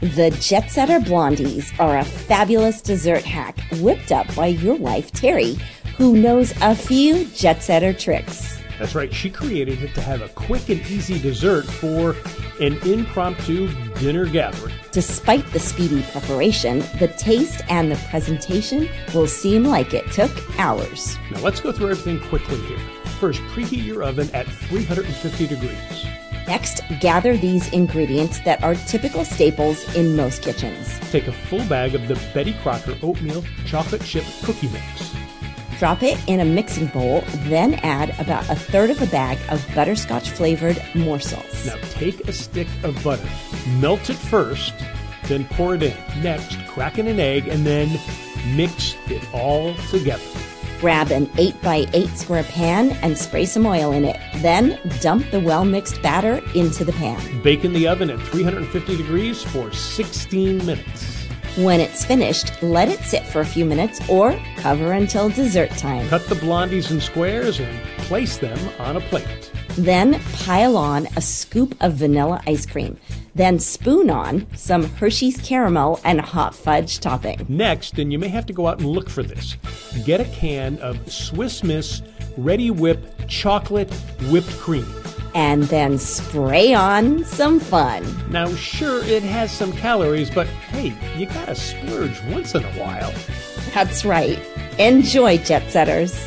The Jet Setter Blondies are a fabulous dessert hack whipped up by your wife, Terry, who knows a few Jet Setter tricks. That's right, she created it to have a quick and easy dessert for an impromptu dinner gathering. Despite the speedy preparation, the taste and the presentation will seem like it took hours. Now let's go through everything quickly here. First, preheat your oven at 350 degrees. Next, gather these ingredients that are typical staples in most kitchens. Take a full bag of the Betty Crocker oatmeal chocolate chip cookie mix. Drop it in a mixing bowl, then add about a third of a bag of butterscotch flavored morsels. Now take a stick of butter, melt it first, then pour it in. Next, crack in an egg and then mix it all together. Grab an 8x8 square pan and spray some oil in it. Then dump the well mixed batter into the pan. Bake in the oven at 350 degrees for 16 minutes. When it's finished, let it sit for a few minutes or cover until dessert time. Cut the blondies in squares and place them on a plate. Then pile on a scoop of vanilla ice cream. Then spoon on some Hershey's caramel and hot fudge topping. Next, and you may have to go out and look for this, get a can of Swiss Miss Reddi-wip chocolate whipped cream. And then spray on some fun. Now, sure, it has some calories, but hey, you gotta splurge once in a while. That's right. Enjoy, Jet Setters.